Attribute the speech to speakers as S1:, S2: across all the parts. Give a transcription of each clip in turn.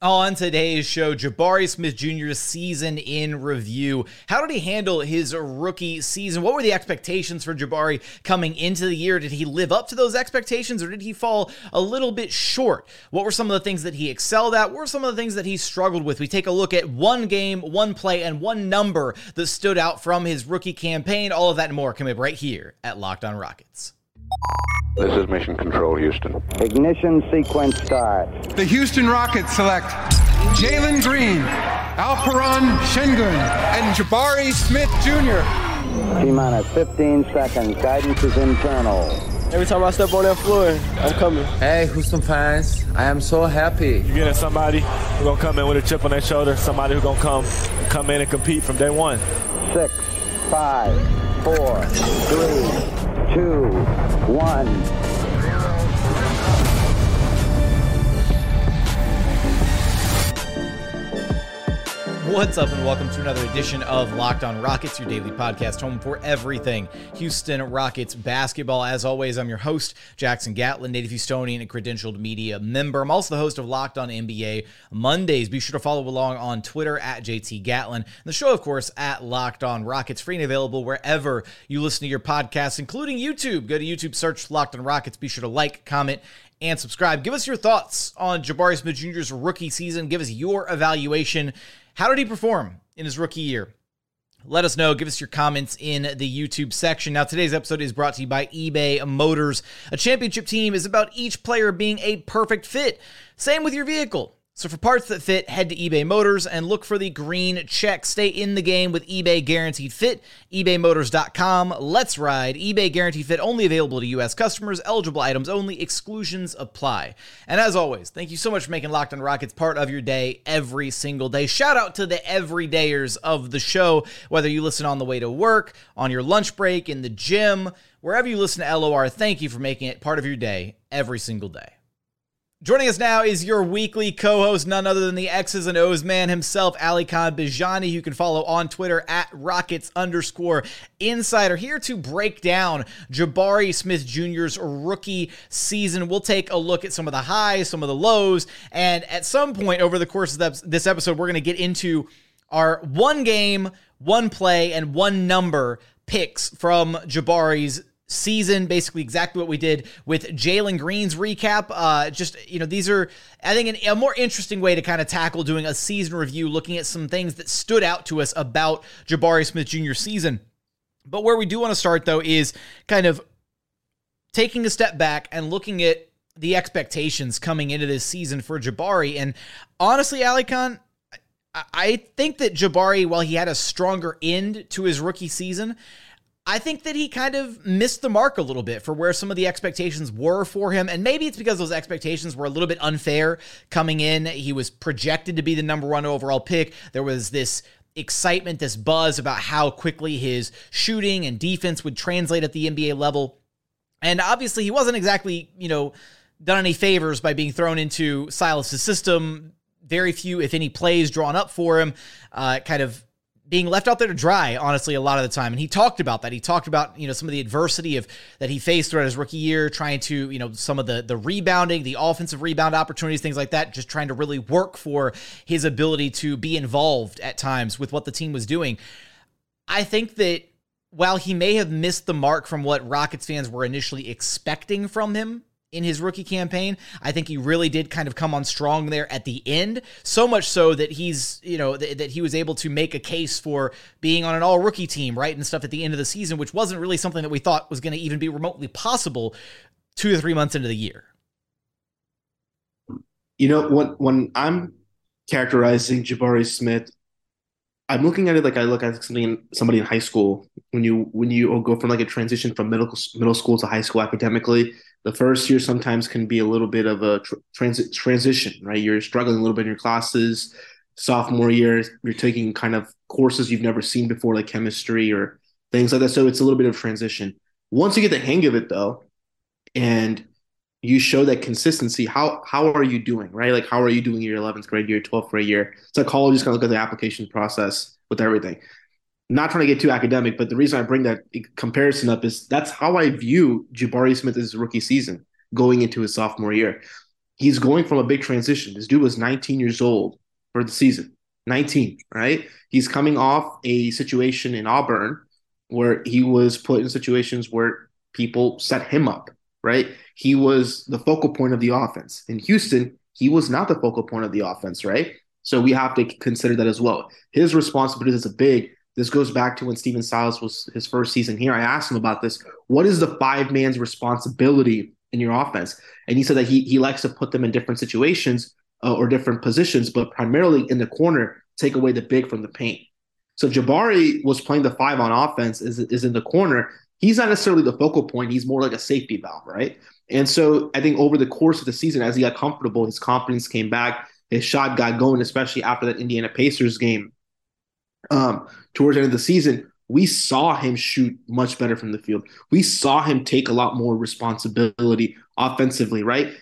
S1: On today's show, Jabari Smith Jr.'s season in review. How did he handle his rookie season? What were the expectations for Jabari coming into the year? Did he live up to those expectations or did he fall a little bit short? What were some of the things that he excelled at? What were some of the things that he struggled with? We take a look at one game, one play, and one number that stood out from his rookie campaign. All of that and more coming up right here at Locked On Rockets.
S2: This is Mission Control, Houston.
S3: Ignition sequence start.
S4: The Houston Rockets select Jalen Green, Alperen Sengun, and Jabari Smith Jr.
S3: T minus 15 seconds. Guidance is internal.
S5: Every time I step on that floor, I'm coming.
S6: Hey, Houston fans, I am so happy.
S7: You're getting somebody who's gonna come in with a chip on their shoulder, somebody who's gonna come come in and compete from day one.
S3: Six, five, four, three, two, one.
S1: What's up, and welcome to another edition of Locked On Rockets, your daily podcast home for everything Houston Rockets basketball. As always, I'm your host, Jackson Gatlin, native Houstonian and credentialed media member. I'm also the host of Locked On NBA Mondays. Be sure to follow along on Twitter at JT Gatlin. And the show, of course, at Locked On Rockets, free and available wherever you listen to your podcasts, including YouTube. Go to YouTube, search Locked On Rockets. Be sure to like, comment, and subscribe. Give us your thoughts on Jabari Smith Jr.'s rookie season. Give us your evaluation. How did he perform in his rookie year? Let us know. Give us your comments in the YouTube section. Now, today's episode is brought to you by eBay Motors. A championship team is about each player being a perfect fit. Same with your vehicle. So for parts that fit, head to eBay Motors and look for the green check. Stay in the game with eBay Guaranteed Fit. ebaymotors.com. Let's ride. eBay Guaranteed Fit only available to U.S. customers. Eligible items only. Exclusions apply. And as always, thank you so much for making Locked on Rockets part of your day every single day. Shout out to the everydayers of the show, whether you listen on the way to work, on your lunch break, in the gym, wherever you listen to LOR. Thank you for making it part of your day every single day. Joining us now is your weekly co-host, none other than the X's and O's man himself, Alykhan Bijani, who can follow on Twitter at Rockets underscore Insider. Here to break down Jabari Smith Jr.'s rookie season. We'll take a look at some of the highs, some of the lows, and at some point over the course of this episode, we're going to get into our one game, one play, and one number picks from Jabari's season, basically exactly what we did with Jalen Green's recap. Uh, just, you know, these are, I think, an, a more interesting way to kind of tackle doing a season review, looking at some things that stood out to us about Jabari Smith Jr. season. But where we do want to start, though, is kind of taking a step back and looking at the expectations coming into this season for Jabari. And honestly, Alykhan, I think that Jabari, while he had a stronger end to his rookie season, I think that he kind of missed the mark a little bit for where some of the expectations were for him. And maybe it's because those expectations were a little bit unfair coming in. He was projected to be the number one overall pick. There was this excitement, this buzz about how quickly his shooting and defense would translate at the NBA level. And obviously, he wasn't exactly, you know, done any favors by being thrown into Silas's system. Very few, if any, plays drawn up for him. Uh, kind of being left out there to dry, honestly, a lot of the time. And he talked about that. He talked about, you know, some of the adversity of that he faced throughout his rookie year, trying to, you know, some of the the rebounding, the offensive rebound opportunities, things like that, just trying to really work for his ability to be involved at times with what the team was doing. I think that while he may have missed the mark from what Rockets fans were initially expecting from him in his rookie campaign. I think he really did kind of come on strong there at the end, so much so that he's, you know, th- that he was able to make a case for being on an all rookie team, right? And stuff at the end of the season, which wasn't really something that we thought was going to even be remotely possible two or three months into the year.
S8: You know, when when I'm characterizing Jabari Smith, I'm looking at it like I look at something in, somebody in high school. When you when you go from like a transition from middle middle school to high school academically, the first year sometimes can be a little bit of a tr- transit transition, right? You're struggling a little bit in your classes. Sophomore year, you're taking kind of courses you've never seen before, like chemistry or things like that. So it's a little bit of transition. Once you get the hang of it, though, and you show that consistency, how how are you doing, right? Like how are you doing your 11th grade year, 12th grade year? Psychologists kind of look at the application process with everything not trying to get too academic, but the reason I bring that comparison up is that's how I view Jabari Smith's rookie season going into his sophomore year. he's going from a big transition. This dude was 19 years old for the season. 19, right? He's coming off a situation in Auburn where he was put in situations where people set him up, right? He was the focal point of the offense. In Houston, he was not the focal point of the offense, right? So we have to consider that as well. His responsibility as a big, this goes back to when Stephen Silas was his first season here. I asked him about this. What is the five man's responsibility in your offense? And he said that he he likes to put them in different situations uh, or different positions, but primarily in the corner, take away the big from the paint. So Jabari was playing the five on offense, is, is in the corner. He's not necessarily the focal point. He's more like a safety valve, right? And so I think over the course of the season, as he got comfortable, his confidence came back. His shot got going, especially after that Indiana Pacers game. Um, towards the end of the season, we saw him shoot much better from the field. We saw him take a lot more responsibility offensively, right?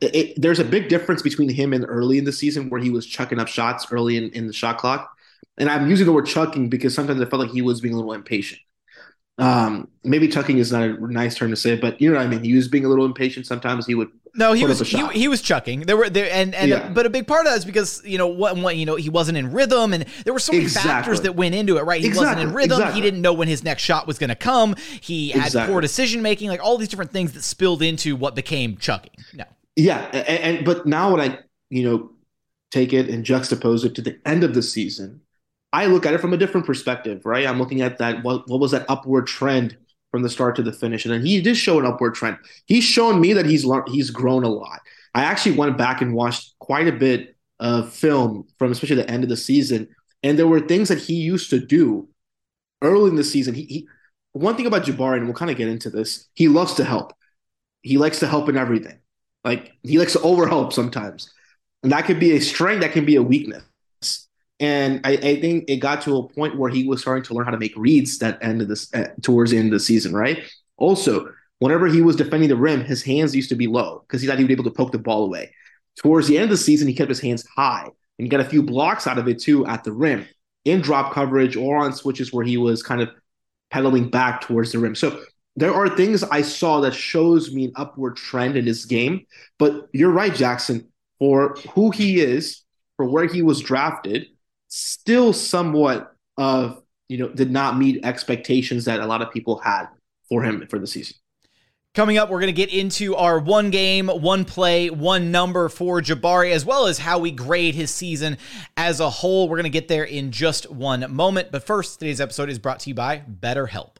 S8: It, there's a big difference between him and early in the season where he was chucking up shots early in, in the shot clock. And I'm using the word chucking because sometimes I felt like he was being a little impatient. Um, maybe chucking is not a nice term to say, but you know what I mean. He was being a little impatient. Sometimes he would
S1: no, he was he, he, was chucking. There were there and and
S8: Yeah.
S1: but a big part of that is because you know what what you know he wasn't in rhythm and there were so many
S8: Exactly.
S1: factors that went into it. Right, he wasn't in
S8: Exactly,
S1: rhythm. He didn't know when his next shot was going to come. He had
S8: Exactly.
S1: poor decision making. Like all these different things that spilled into what became chucking. No,
S8: Yeah, and, and but now when I you know take it and juxtapose it to the end of the season, I look at it from a different perspective, right? I'm looking at that what what was that upward trend from the start to the finish, and then he did show an upward trend. He's shown me that he's learned he's grown a lot. I actually went back and watched quite a bit of film from especially the end of the season, and there were things that he used to do early in the season. He, he one thing about Jabari, and we'll kind of get into this, he loves to help. He likes to help in everything. Like he likes to overhelp sometimes. And that could be a strength, that can be a weakness. And I, I think it got to a point where he was starting to learn how to make reads that end of this uh, towards the end of the season, right? Also, whenever he was defending the rim, his hands used to be low because he thought he would be able to poke the ball away. Towards the end of the season, he kept his hands high and he got a few blocks out of it too at the rim in drop coverage or on switches where he was kind of pedaling back towards the rim. So there are things I saw that shows me an upward trend in his game. But you're right, Jackson, for who he is, for where he was drafted, still somewhat of, you know, did not meet expectations that a lot of people had for him for the season.
S1: Coming up, we're going to get into our one game, one play, one number for Jabari, as well as how we grade his season as a whole. We're going to get there in just one moment. But first, today's episode is brought to you by BetterHelp.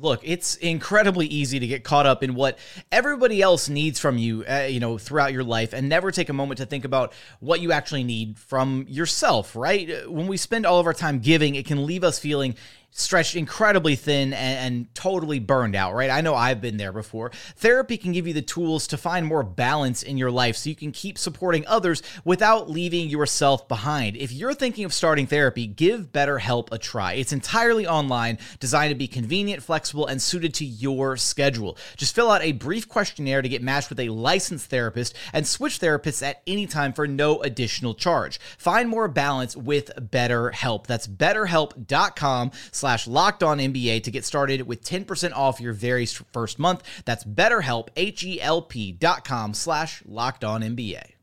S1: Look, it's incredibly easy to get caught up in what everybody else needs from you, uh, you know, throughout your life and never take a moment to think about what you actually need from yourself, right? When we spend all of our time giving, it can leave us feeling stretched incredibly thin and, and totally burned out, right? I know I've been there before. Therapy can give you the tools to find more balance in your life so you can keep supporting others without leaving yourself behind. If you're thinking of starting therapy, give BetterHelp a try. It's entirely online, designed to be convenient, flexible, and suited to your schedule. Just fill out a brief questionnaire to get matched with a licensed therapist and switch therapists at any time for no additional charge. Find more balance with BetterHelp. That's betterhelp.com slash locked on NBA to get started with 10% off your very first month. That's betterhelp, H-E-L-P dot com slash locked on NBA.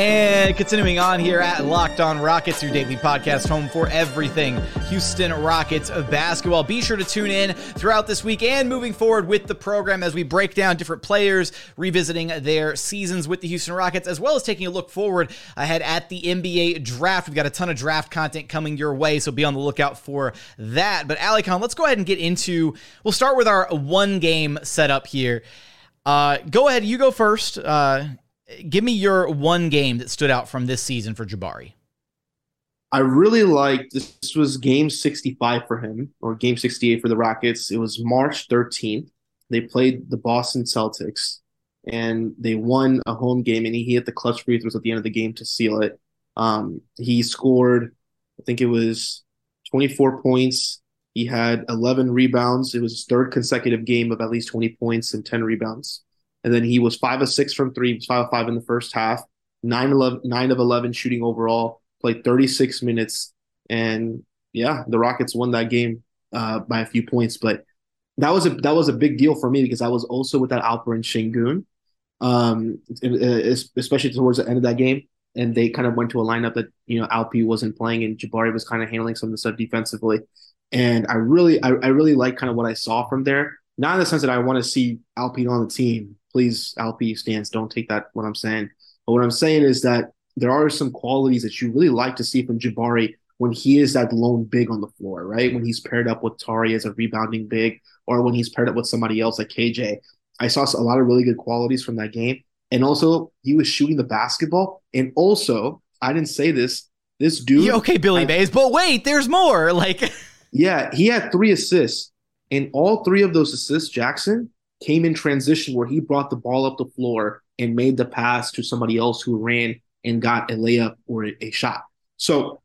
S1: And continuing on here at Locked On Rockets, your daily podcast home for everything Houston Rockets of basketball. Be sure to tune in throughout this week and moving forward with the program as we break down different players, revisiting their seasons with the Houston Rockets, as well as taking a look forward ahead at the NBA draft. We've got a ton of draft content coming your way, so be on the lookout for that. But Alykhan, let's go ahead and get into. We'll start with our one game setup here. Uh, go ahead, you go first. Uh, give me your one game that stood out from this season for Jabari.
S8: I really liked this, this was game 65 for him or game 68 for the Rockets. It was March 13th. They played the Boston Celtics and they won a home game and he hit the clutch free throws at the end of the game to seal it. Um, he scored, I think it was 24 points. He had 11 rebounds. It was his third consecutive game of at least 20 points and 10 rebounds. And then he was 5 of 6 from 3, 5 of 5 in the first half, 9, 11, 9 of 11 shooting overall, played 36 minutes. And yeah, the Rockets won that game uh, by a few points. But that was a that was a big deal for me because I was also with that Alperen Sengun, um, especially towards the end of that game, and they kind of went to a lineup that you know Alpi wasn't playing and Jabari was kind of handling some of the stuff defensively, and I really I, I really like kind of what I saw from there. Not in the sense that I want to see Alpi on the team. Please, Alpi stance, don't take that what I'm saying. But what I'm saying is that there are some qualities that you really like to see from Jabari when he is that lone big on the floor, right? When he's paired up with Tari as a rebounding big, or when he's paired up with somebody else like KJ. I saw a lot of really good qualities from that game. And also, he was shooting the basketball. And also, I didn't say this. This dude.
S1: Yeah, okay, Billy Mays, but wait, there's more. Like,
S8: yeah, he had three assists, and all three of those assists, Jackson came in transition where he brought the ball up the floor and made the pass to somebody else who ran and got a layup or a, shot. So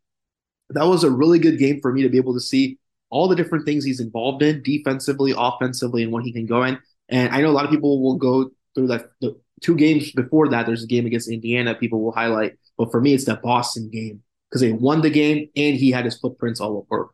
S8: that was a really good game for me to be able to see all the different things he's involved in defensively, offensively, and what he can go in. And I know a lot of people will go through that the two games before that. There's a game against Indiana people will highlight, but for me, it's that Boston game because they won the game and he had his footprints all over,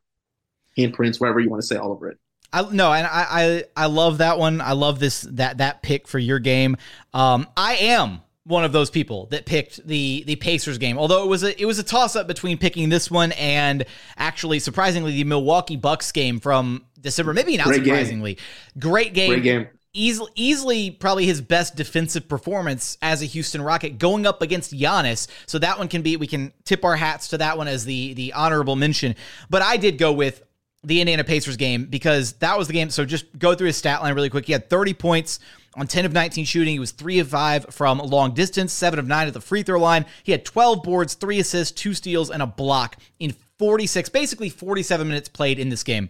S8: handprints, whatever you want to say, all over it.
S1: I no, and I, I I love that one. I love this that that pick for your game. Um, I am one of those people that picked the the Pacers game. Although it was a it was a toss up between picking this one and actually surprisingly the Milwaukee Bucks game from December. Maybe not Great surprisingly. Game. Great game.
S8: Great game.
S1: Easily, easily, probably his best defensive performance as a Houston Rocket going up against Giannis. So that one can be, we can tip our hats to that one as the the honorable mention. But I did go with the Indiana Pacers game because that was the game. So just go through his stat line really quick. He had 30 points, on 10 of 19 shooting, he was 3 of 5 from long distance, 7 of 9 at the free throw line. He had 12 boards, 3 assists, 2 steals, and a block in 46, basically 47 minutes played in this game.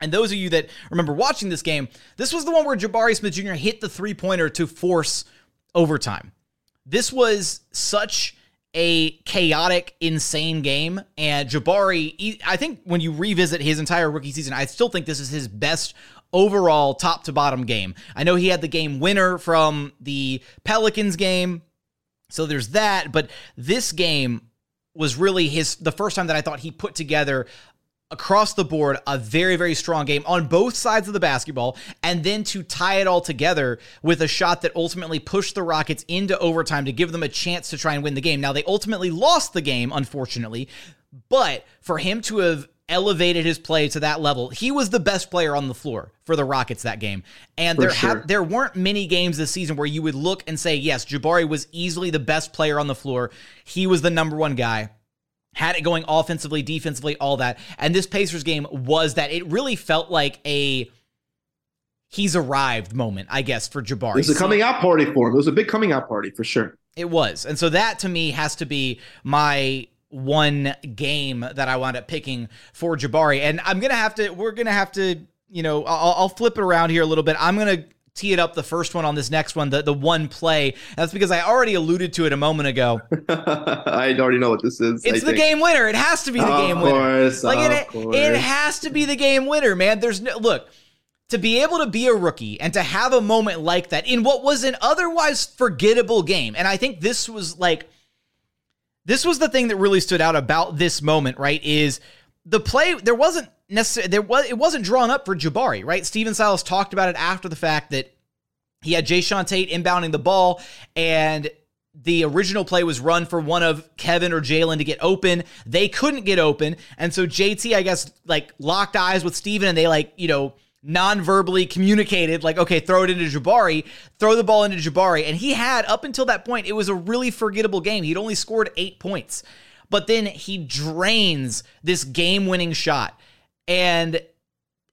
S1: And those of you that remember watching this game, this was the one where Jabari Smith Jr. hit the three pointer to force overtime. This was such a chaotic, insane game. And Jabari, I think when you revisit his entire rookie season, I still think this is his best overall top to bottom game. I know he had the game winner from the Pelicans game. So there's that, but this game was really his the first time that I thought he put together across the board a very very strong game on both sides of the basketball and then to tie it all together with a shot that ultimately pushed the Rockets into overtime to give them a chance to try and win the game. Now they ultimately lost the game unfortunately, but for him to have elevated his play to that level. He was the best player on the floor for the Rockets that game. And for there sure. ha- there weren't many games this season where you would look and say, yes, Jabari was easily the best player on the floor. He was the number one guy. Had it going offensively, defensively, all that. And this Pacers game was that. It really felt like a he's arrived moment, I guess, for Jabari.
S8: It was a coming out party for him. It was a big coming out party for sure.
S1: It was. And so that to me has to be my one game that I wound up picking for Jabari. And I'm going to have to, we're going to have to, you know, I'll, I'll, flip it around here a little bit. I'm going to tee it up the first one on this next one, the, the one play. That's because I already alluded to it a moment ago.
S8: I already know what this is.
S1: It's I the think. game winner. It has to be the of game course, winner. Like it, it has to be the game winner, man. There's no, look, to be able to be a rookie and to have a moment like that in what was an otherwise forgettable game. And I think this was like, this was the thing that really stood out about this moment, right? Is the play there wasn't necessarily there was it wasn't drawn up for Jabari, right? Stephen Silas talked about it after the fact that he had Jae'Sean Tate inbounding the ball and the original play was run for one of Kevin or Jalen to get open. They couldn't get open. And so JT, I guess, like locked eyes with Stephen and they like, you know, non-verbally communicated like okay throw it into Jabari throw the ball into Jabari and he had up until that point it was a really forgettable game he'd only scored 8 points but then he drains this game-winning shot and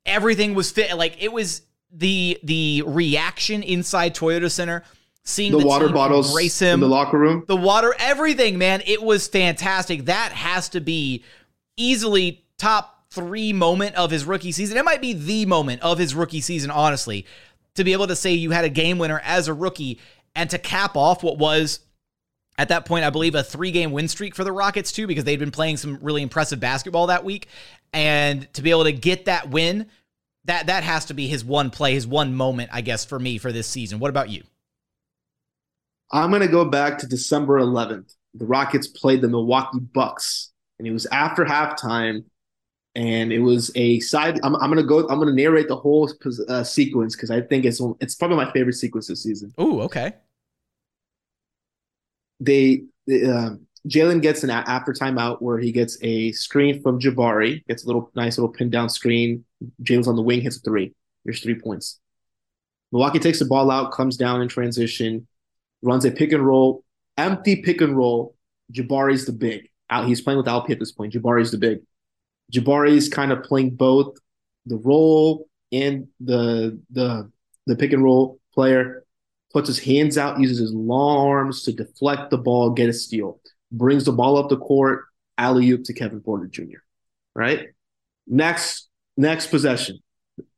S1: everything was fit like it was the the reaction inside Toyota Center seeing
S8: the, the water bottles race him in the locker room
S1: the water everything man it was fantastic that has to be easily top three moment of his rookie season. It might be the moment of his rookie season, honestly, to be able to say you had a game winner as a rookie and to cap off what was at that point, I believe, a three game win streak for the Rockets, too, because they'd been playing some really impressive basketball that week. And to be able to get that win, that that has to be his one play, his one moment, I guess, for me for this season. What about you?
S8: I'm going to go back to December 11th. The Rockets played the Milwaukee Bucks, and it was after halftime and it was a side. I'm, I'm gonna go. I'm gonna narrate the whole uh, sequence because I think it's it's probably my favorite sequence this season.
S1: Ooh, okay.
S8: They, uh, Jalen gets an after timeout where he gets a screen from Jabari, gets a little nice little pin down screen. Jalen's on the wing, hits a three. There's three points. Milwaukee takes the ball out, comes down in transition, runs a pick and roll, empty pick and roll. Jabari's the big. Out, he's playing with Alpi at this point. Jabari's the big. Jabari's kind of playing both the role and the the the pick and roll player. Puts his hands out, uses his long arms to deflect the ball, get a steal. Brings the ball up the court, alley oop to Kevin Porter Jr. Right. Next next possession,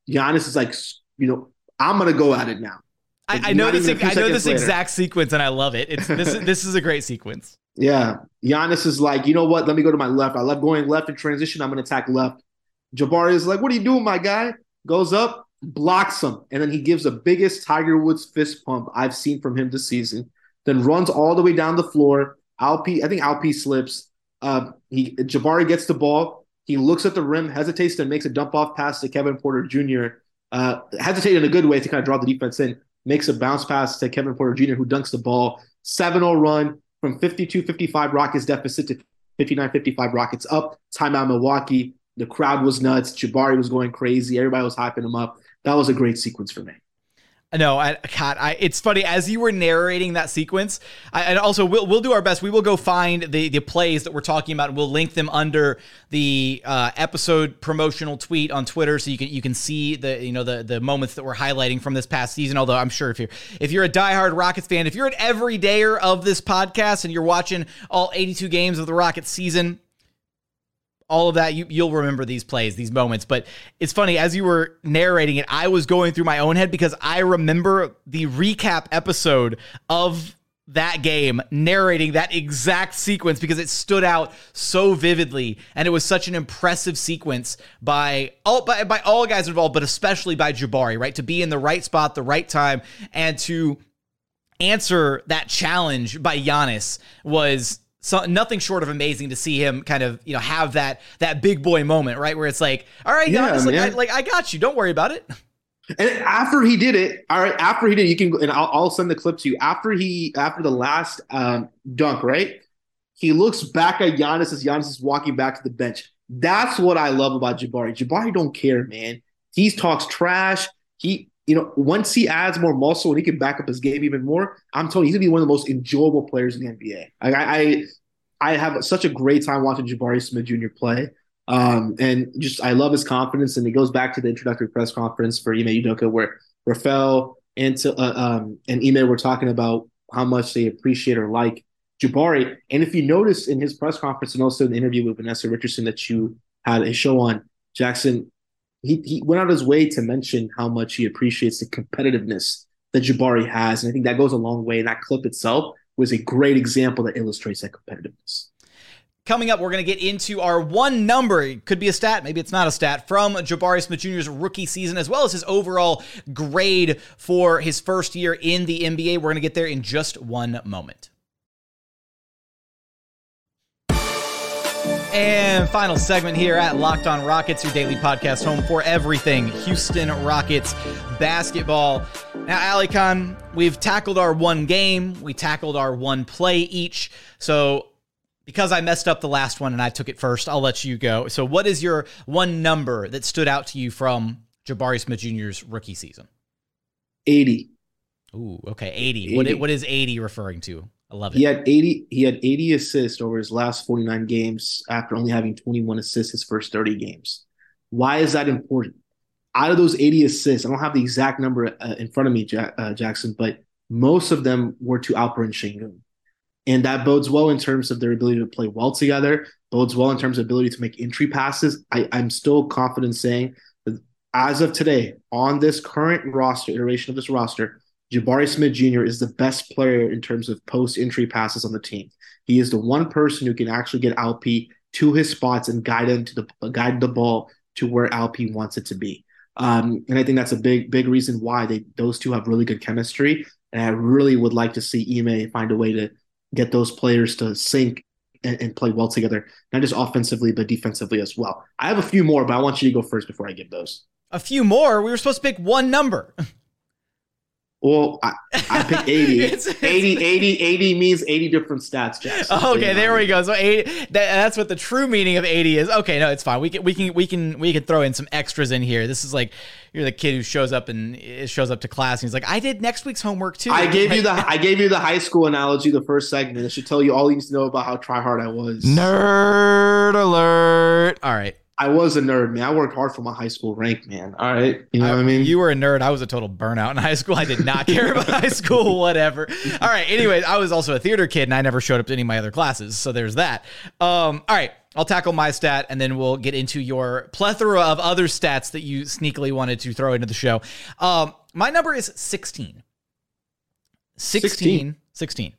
S8: Giannis is like, you know, I'm gonna go at it now.
S1: I, I know this. I know this later. exact sequence, and I love it. It's this. this is a great sequence.
S8: Yeah, Giannis is like, you know what? Let me go to my left. I love going left in transition. I'm gonna attack left. Jabari is like, what are you doing, my guy? Goes up, blocks him, and then he gives the biggest Tiger Woods fist pump I've seen from him this season. Then runs all the way down the floor. Alpi, I think Alpi slips. Uh, he Jabari gets the ball. He looks at the rim, hesitates, and makes a dump off pass to Kevin Porter Jr. Uh, hesitated in a good way to kind of draw the defense in. Makes a bounce pass to Kevin Porter Jr., who dunks the ball. 7-0 run from 52-55 Rockets deficit to 59-55 Rockets up. Timeout Milwaukee. The crowd was nuts. Jabari was going crazy. Everybody was hyping him up. That was a great sequence for me.
S1: No, I, God, I, it's funny as you were narrating that sequence. I, and also, we'll we'll do our best. We will go find the the plays that we're talking about, and we'll link them under the uh, episode promotional tweet on Twitter, so you can you can see the you know the the moments that we're highlighting from this past season. Although I'm sure if you're if you're a diehard Rockets fan, if you're an everydayer of this podcast, and you're watching all 82 games of the Rockets season, all of that you, you'll remember these plays these moments. But it's funny as you were narrating it i was going through my own head because i remember the recap episode of that game narrating that exact sequence because it stood out so vividly. And it was such an impressive sequence by all by, by all guys involved but especially by Jabari right? To be in the right spot the right time and to answer that challenge by Giannis was so nothing short of amazing to see him kind of you know have that that big boy moment right? Where it's like all right yeah, like, I, like I got you. Don't worry about it.
S8: And after he did it all right after he did it, you can and I'll, I'll send the clip to you. After he after the last um, dunk right? He looks back at Giannis as Giannis is walking back to the bench. That's what I love about Jabari. Jabari don't care man. He talks trash. He you know, once he adds more muscle and he can back up his game even more, I'm telling you, he's gonna be one of the most enjoyable players in the NBA. I, I, I have such a great time watching Jabari Smith Jr. play. Um, and just I love his confidence, and it goes back to the introductory press conference for Ime Udoka, where Rafael and to, uh, um, and Ime were talking about how much they appreciate or like Jabari. And if you notice in his press conference and also in the interview with Vanessa Richardson that you had a show on, Jackson he, he went out his way to mention how much he appreciates the competitiveness that Jabari has. And I think that goes a long way. And that clip itself was a great example that illustrates that competitiveness.
S1: Coming up, we're going to get into our one number. It could be a stat, maybe it's not a stat, from Jabari Smith Jr.'s rookie season, as well as his overall grade for his first year in the NBA. We're going to get there in just one moment. And final segment here at Locked On Rockets, your daily podcast home for everything Houston Rockets basketball. Now, Alykhan, we've tackled our one game, we tackled our one play each. So, because I messed up the last one and I took it first, I'll let you go. So, what is your one number that stood out to you from Jabari Smith Jr.'s rookie season?
S8: 80.
S1: Ooh, okay, 80. 80. What, what is 80 referring to? I love it.
S8: He had 80 he had 80 assists over his last 49 games after only having 21 assists his first 30 games. Why is that important? Out of those 80 assists, I don't have the exact number uh, in front of me, uh, Jackson, but most of them were to Alperen Sengun. And that bodes well in terms of their ability to play well together, bodes well in terms of ability to make entry passes. I, I'm still confident saying that as of today, on this current roster, iteration of this roster, Jabari Smith Jr. is the best player in terms of post entry passes on the team. He is the one person who can actually get Alpi to his spots and guide him to the guide the ball to where Alpi wants it to be. Um, and I think that's a big, big reason why they those two have really good chemistry. And I really would like to see Ime find a way to get those players to sync and, and play well together, not just offensively but defensively as well. I have a few more, but I want you to go first before I give those.
S1: A few more. We were supposed to pick one number.
S8: Well, I, I picked 80.
S1: It's- it's-
S8: 80, 80, 80 means 80 different stats, Jackson.
S1: Okay, there we go. So 80, that, that's what the true meaning of 80 is. Okay, no, it's fine. We can we can we can we can throw in some extras in here. This is like you're the kid who shows up and uh, shows up to class and he's like, "I did next week's homework too."
S8: I gave you the I gave you the high school analogy the first segment. It should tell you all you need to know about how try hard I was.
S1: nerd alert. All right.
S8: I was a nerd, man. I worked hard for my high school rank, man. All right. You know what I mean?
S1: You were a nerd. I was a total burnout in high school. I did not care about high school, whatever. All right. Anyways, I was also a theater kid and I never showed up to any of my other classes. So there's that. Um, all right. I'll tackle my stat and then we'll get into your plethora of other stats that you sneakily wanted to throw into the show. Um, my number is 16. 16. 16. 16.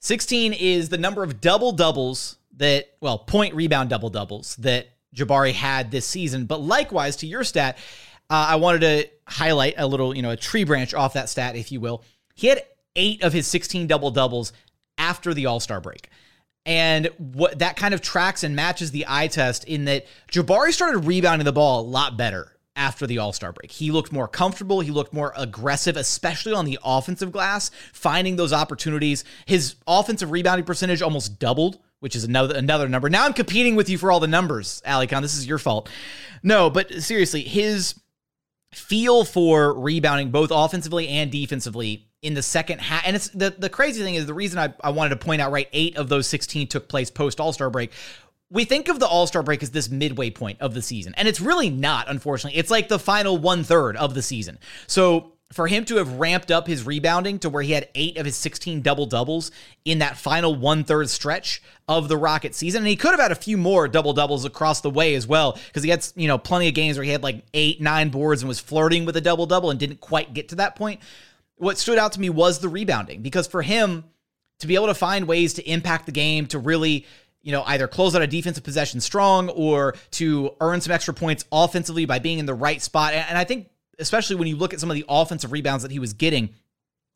S1: 16 is the number of double doubles that, well, point rebound double doubles that Jabari had this season. But likewise, to your stat, uh, I wanted to highlight a little, you know, a tree branch off that stat, if you will. He had eight of his 16 double doubles after the All Star break. And what that kind of tracks and matches the eye test in that Jabari started rebounding the ball a lot better after the All Star break. He looked more comfortable. He looked more aggressive, especially on the offensive glass, finding those opportunities. His offensive rebounding percentage almost doubled, which is another another number. Now I'm competing with you for all the numbers, Alykhan. This is your fault. No, but seriously, his feel for rebounding both offensively and defensively in the second half. And it's the, the crazy thing is the reason I, I wanted to point out, right, eight of those 16 took place post All Star break. We think of the All Star break as this midway point of the season, and it's really not, unfortunately. It's like the final one third of the season. So for him to have ramped up his rebounding to where he had eight of his 16 double doubles in that final one third stretch of the Rocket season. And he could have had a few more double doubles across the way as well, because he had, you know, plenty of games where he had like eight, nine boards and was flirting with a double double and didn't quite get to that point. What stood out to me was the rebounding, because for him to be able to find ways to impact the game, to really you know, either close out a defensive possession strong or to earn some extra points offensively by being in the right spot. And I think especially when you look at some of the offensive rebounds that he was getting,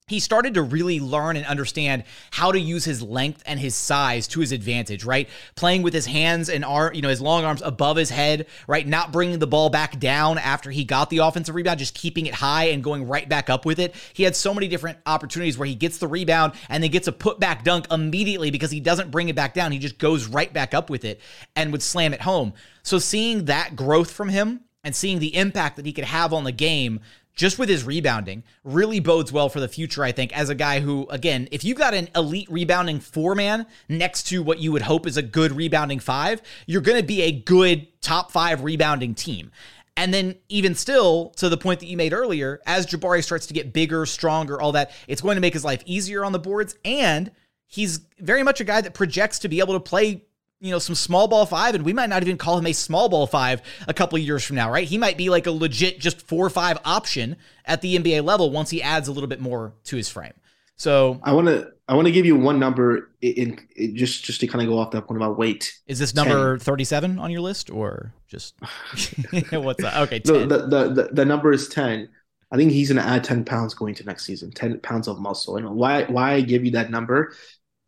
S1: he started to really learn and understand how to use his length and his size to his advantage, right? Playing with his hands and arm, you know, his long arms above his head, right? Not bringing the ball back down after he got the offensive rebound, just keeping it high and going right back up with it. He had so many different opportunities where he gets the rebound and then gets a put back dunk immediately because he doesn't bring it back down. He just goes right back up with it and would slam it home. So seeing that growth from him and seeing the impact that he could have on the game just with his rebounding really bodes well for the future, I think, as a guy who, again, if you've got an elite rebounding four man next to what you would hope is a good rebounding five, you're going to be a good top five rebounding team. And then, even still, to the point that you made earlier, as Jabari starts to get bigger, stronger, all that, it's going to make his life easier on the boards. And he's very much a guy that projects to be able to play you know, some small ball five, and we might not even call him a small ball five a couple of years from now, right? He might be like a legit just four or five option at the NBA level once he adds a little bit more to his frame. So
S8: I want to I want to give you one number in, in, just just to kind of go off that point about weight.
S1: Is this number 37 on your list or just what's that? Okay,
S8: 10. The, the, the, the number is 10. I think he's going to add 10 pounds going to next season, 10 pounds of muscle. And why why I give you that number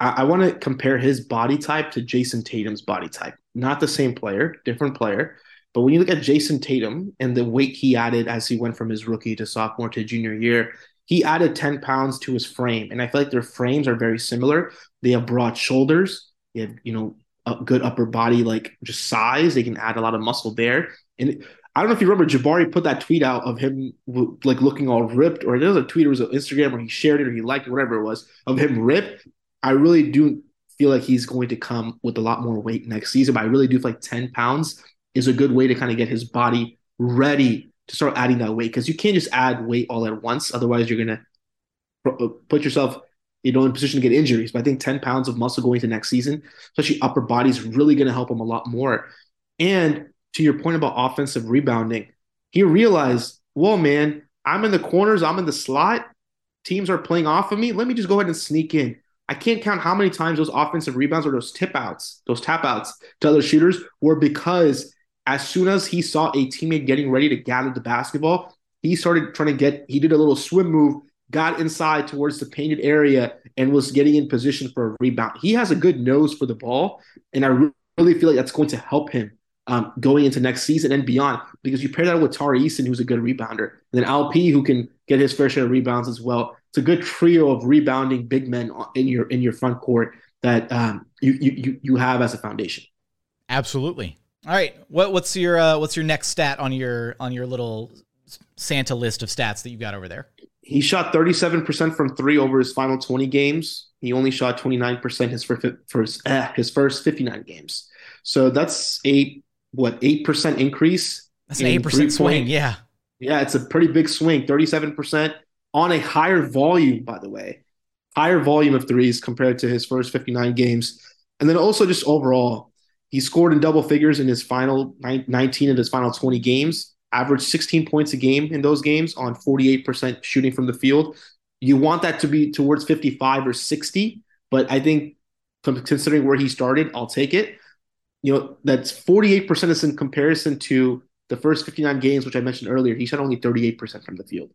S8: I, I want to compare his body type to Jayson Tatum's body type. Not the same player, different player. But when you look at Jayson Tatum and the weight he added as he went from his rookie to sophomore to junior year, he added 10 pounds to his frame. And I feel like their frames are very similar. They have broad shoulders. They have, you know, a good upper body, like just size. They can add a lot of muscle there. And I don't know if you remember, Jabari put that tweet out of him like looking all ripped, or there was a tweet, it was on Instagram where he shared it or he liked it, whatever it was, of him ripped. I really do feel like he's going to come with a lot more weight next season, but I really do feel like 10 pounds is a good way to kind of get his body ready to start adding that weight because you can't just add weight all at once. Otherwise, you're going to uh, put yourself you know, in a position to get injuries. But I think 10 pounds of muscle going to next season, especially upper body, is really going to help him a lot more. And to your point about offensive rebounding, he realized, well, man, I'm in the corners, I'm in the slot. Teams are playing off of me. Let me just go ahead and sneak in. I can't count how many times those offensive rebounds or those tip outs, those tap outs to other shooters were because as soon as he saw a teammate getting ready to gather the basketball, he started trying to get, he did a little swim move, got inside towards the painted area, and was getting in position for a rebound. He has a good nose for the ball, and I really feel like that's going to help him um, going into next season and beyond because you pair that with Tari Eason, who's a good rebounder, and then Alpi, who can get his fair share of rebounds as well. It's a good trio of rebounding big men in your in your front court that um, you you you have as a foundation.
S1: Absolutely. All right. What what's your uh, what's your next stat on your on your little Santa list of stats that you got over there?
S8: He shot 37% from three over his final 20 games. He only shot 29% his first, uh, his first 59 games. So that's a what eight percent increase.
S1: That's an eight percent swing. Yeah,
S8: yeah, it's a pretty big swing. 37 percent on a higher volume, by the way, higher volume of threes compared to his first 59 games. And then also just overall, he scored in double figures in his final 19 of his final 20 games averaged 16 points a game in those games on 48% shooting from the field. You want that to be towards 55 or 60, but I think considering where he started, I'll take it. You know, that's 48% is in comparison to the first 59 games, which I mentioned earlier. He shot only 38% from the field.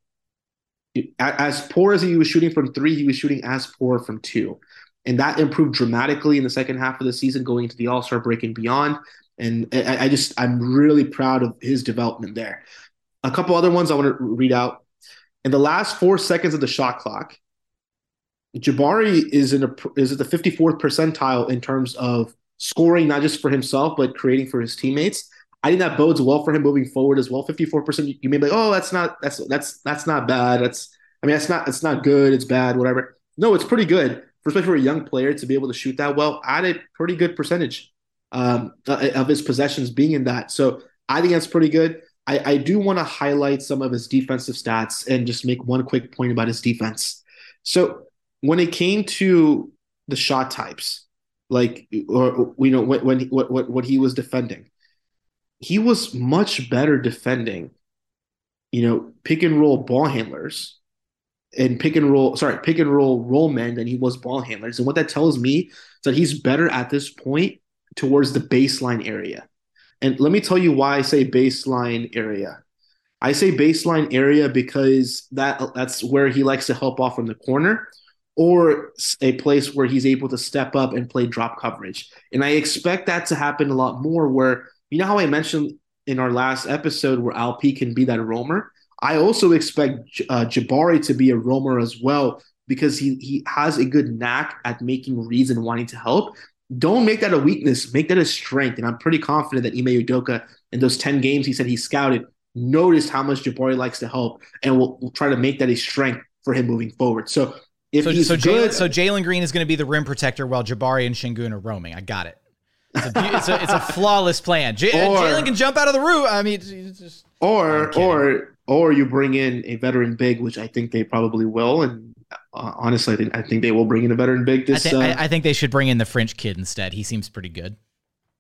S8: As poor as he was shooting from three, he was shooting as poor from two. And that improved dramatically in the second half of the season, going into the All Star break and beyond. And I, I just, I'm really proud of his development there. A couple other ones I want to read out. In the last four seconds of the shot clock, Jabari is in a is at the 54th percentile in terms of scoring, not just for himself but creating for his teammates. I think that bodes well for him moving forward as well. 54%. You may be like, oh, that's not that's that's that's not bad. That's I mean, that's not it's not good. It's bad. Whatever. No, it's pretty good, especially for a young player to be able to shoot that well at a pretty good percentage um, uh, of his possessions being in that. So I think that's pretty good. I, I do want to highlight some of his defensive stats and just make one quick point about his defense. So when it came to the shot types, like or you know when, when what what what he was defending, he was much better defending, you know, pick and roll ball handlers and pick and roll, sorry, pick and roll roll men than he was ball handlers. And what that tells me is that he's better at this point towards the baseline area. And let me tell you why I say baseline area. I say baseline area because that that's where he likes to help off from the corner or a place where he's able to step up and play drop coverage. And I expect that to happen a lot more where you know how I mentioned in our last episode where Alp can be that roamer? I also expect uh, Jabari to be a roamer as well because he he has a good knack at making reads and wanting to help don't make that a weakness, make that a strength. And I'm pretty confident that Ime Udoka in those 10 games he said he scouted noticed how much Jabari likes to help and will will try to make that a strength for him moving forward. So if
S1: so,
S8: he's
S1: so
S8: good,
S1: Jalen, so Jalen Green is going to be the rim protector while Jabari and Sengun are roaming. I got it. It's a, it's a, it's a flawless plan. J- Jalen can jump out of the roof. I mean, just,
S8: or or or you bring in a veteran big, which I think they probably will, and uh, honestly, I think, I think they will bring in a veteran big. This,
S1: I, th-
S8: uh,
S1: I, I, think they should bring in the French kid instead. He seems pretty good.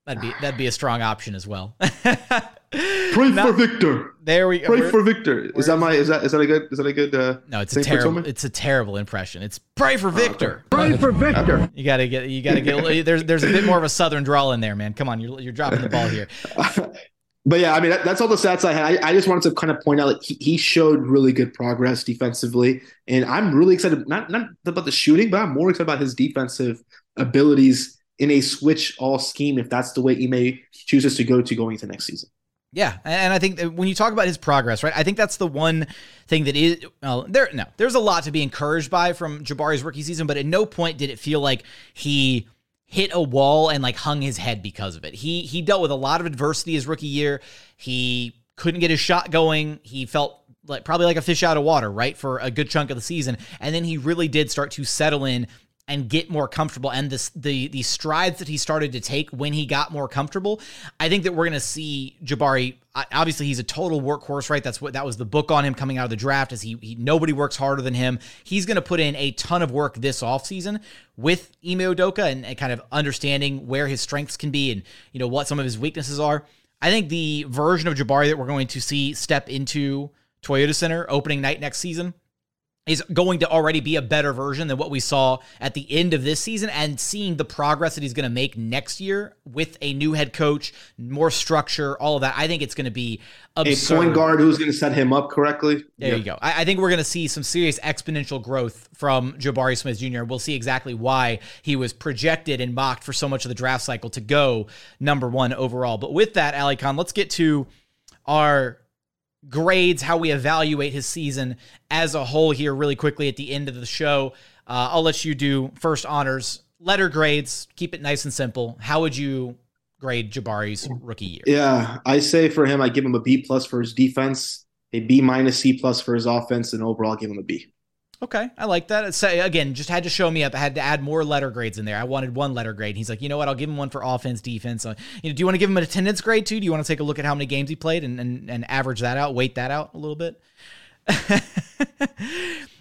S1: That'd be that'd be a strong option as well.
S8: Pray Not, for Victor.
S1: There we
S8: go. Pray for Victor. Is that my is that is that a good is that a good? Uh,
S1: no, it's a terrible. It's a terrible impression. It's pray for Victor.
S3: Oh, okay. Pray for Victor.
S1: You gotta get you gotta get. There's there's a bit more of a southern drawl in there, man. Come on, you're you're dropping the ball here.
S8: but yeah, I mean that, that's all the stats I had. I, I, just wanted to kind of point out like he, he, showed really good progress defensively, and I'm really excited not not about the shooting, but I'm more excited about his defensive abilities in a switch all scheme if that's the way Ime chooses to go to going into next season.
S1: Yeah, and I think when you talk about his progress, right? I think that's the one thing that is well, there. No, there's a lot to be encouraged by from Jabari's rookie season, but at no point did it feel like he hit a wall and like hung his head because of it. He he dealt with a lot of adversity his rookie year. He couldn't get his shot going. He felt like probably like a fish out of water, right, for a good chunk of the season. And then he really did start to settle in and get more comfortable and this the the strides that he started to take when he got more comfortable i think that we're going to see jabari obviously he's a total workhorse right? That's what that was the book on him coming out of the draft is he, he nobody works harder than him. He's going to put in a ton of work this offseason with Ime Udoka and, and kind of understanding where his strengths can be and you know what some of his weaknesses are. I think the version of jabari that we're going to see step into toyota center opening night next season is going to already be a better version than what we saw at the end of this season and seeing the progress that he's going to make next year with a new head coach, more structure, all of that. I think it's going to be absurd.
S8: A point guard who's going to set him up correctly.
S1: There yep. you go. I, I think we're going to see some serious exponential growth from Jabari Smith Jr. We'll see exactly why he was projected and mocked for so much of the draft cycle to go number one overall. But with that, Alykhan, let's get to our grades, how we evaluate his season as a whole here, really quickly at the end of the show. Uh, I'll let you do first honors, letter grades, keep it nice and simple. How would you grade Jabari's rookie year?
S8: Yeah, I say for him, I give him a B plus for his defense, a B minus C plus for his offense, and overall, give him a B.
S1: Okay, I like that. So again, just had to show me up. I had to add more letter grades in there. I wanted one letter grade. He's like, you know what? I'll give him one for offense, defense. Uh, you know, do you want to give him an attendance grade too? Do you want to take a look at how many games he played and and, and average that out, weight that out a little bit?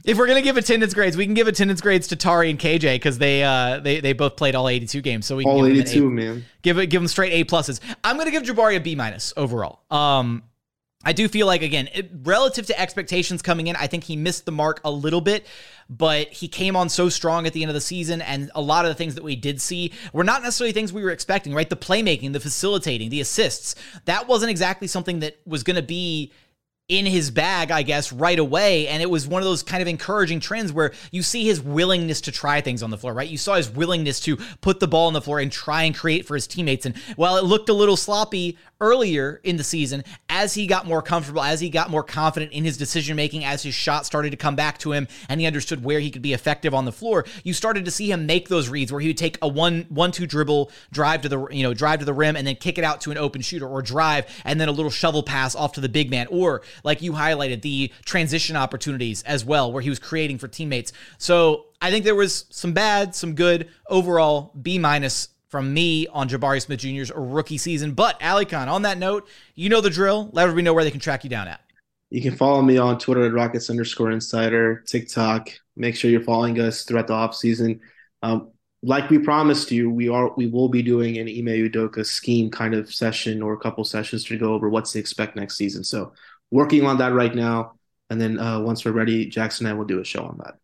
S1: if we're gonna give attendance grades, we can give attendance grades to Tari and KJ because they uh they they both played all 82 games. So we
S8: can all 82, man.
S1: Give it give them straight A pluses. I'm gonna give Jabari a B minus overall. Um, I do feel like, again, it, relative to expectations coming in, I think he missed the mark a little bit, but he came on so strong at the end of the season. And a lot of the things that we did see were not necessarily things we were expecting, right? The playmaking, the facilitating, the assists, that wasn't exactly something that was going to be in his bag, I guess, right away. And it was one of those kind of encouraging trends where you see his willingness to try things on the floor, right? You saw his willingness to put the ball on the floor and try and create for his teammates. And while it looked a little sloppy earlier in the season, as he got more comfortable, as he got more confident in his decision making, as his shot started to come back to him and he understood where he could be effective on the floor, you started to see him make those reads where he would take a one one two dribble, drive to the you know, drive to the rim and then kick it out to an open shooter or drive and then a little shovel pass off to the big man or like you highlighted the transition opportunities as well where he was creating for teammates. So, I think there was some bad, some good, overall B minus from me on Jabari Smith Jr.'s rookie season. But Alykhan, on that note, you know the drill. Let everybody know where they can track you down at.
S8: You can follow me on Twitter at Rockets underscore insider, TikTok. Make sure you're following us throughout the off season. Um, like we promised you, we are we will be doing an Ime Udoka scheme kind of session or a couple sessions to go over what to expect next season. So working on that right now. And then uh, once we're ready, Jackson and I will do a show on that.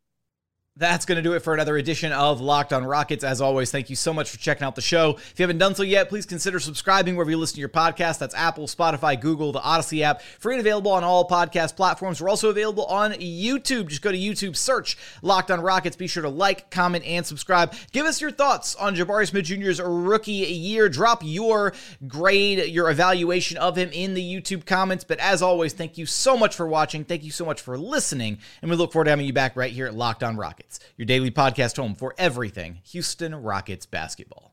S1: That's going to do it for another edition of Locked on Rockets. As always, thank you so much for checking out the show. If you haven't done so yet, please consider subscribing wherever you listen to your podcast. That's Apple, Spotify, Google, the Odyssey app. Free and available on all podcast platforms. We're also available on YouTube. Just go to YouTube, search Locked on Rockets. Be sure to like, comment, and subscribe. Give us your thoughts on Jabari Smith Jr.'s rookie year. Drop your grade, your evaluation of him in the YouTube comments. But as always, thank you so much for watching. Thank you so much for listening. And we look forward to having you back right here at Locked on Rockets your daily podcast home for everything Houston Rockets basketball.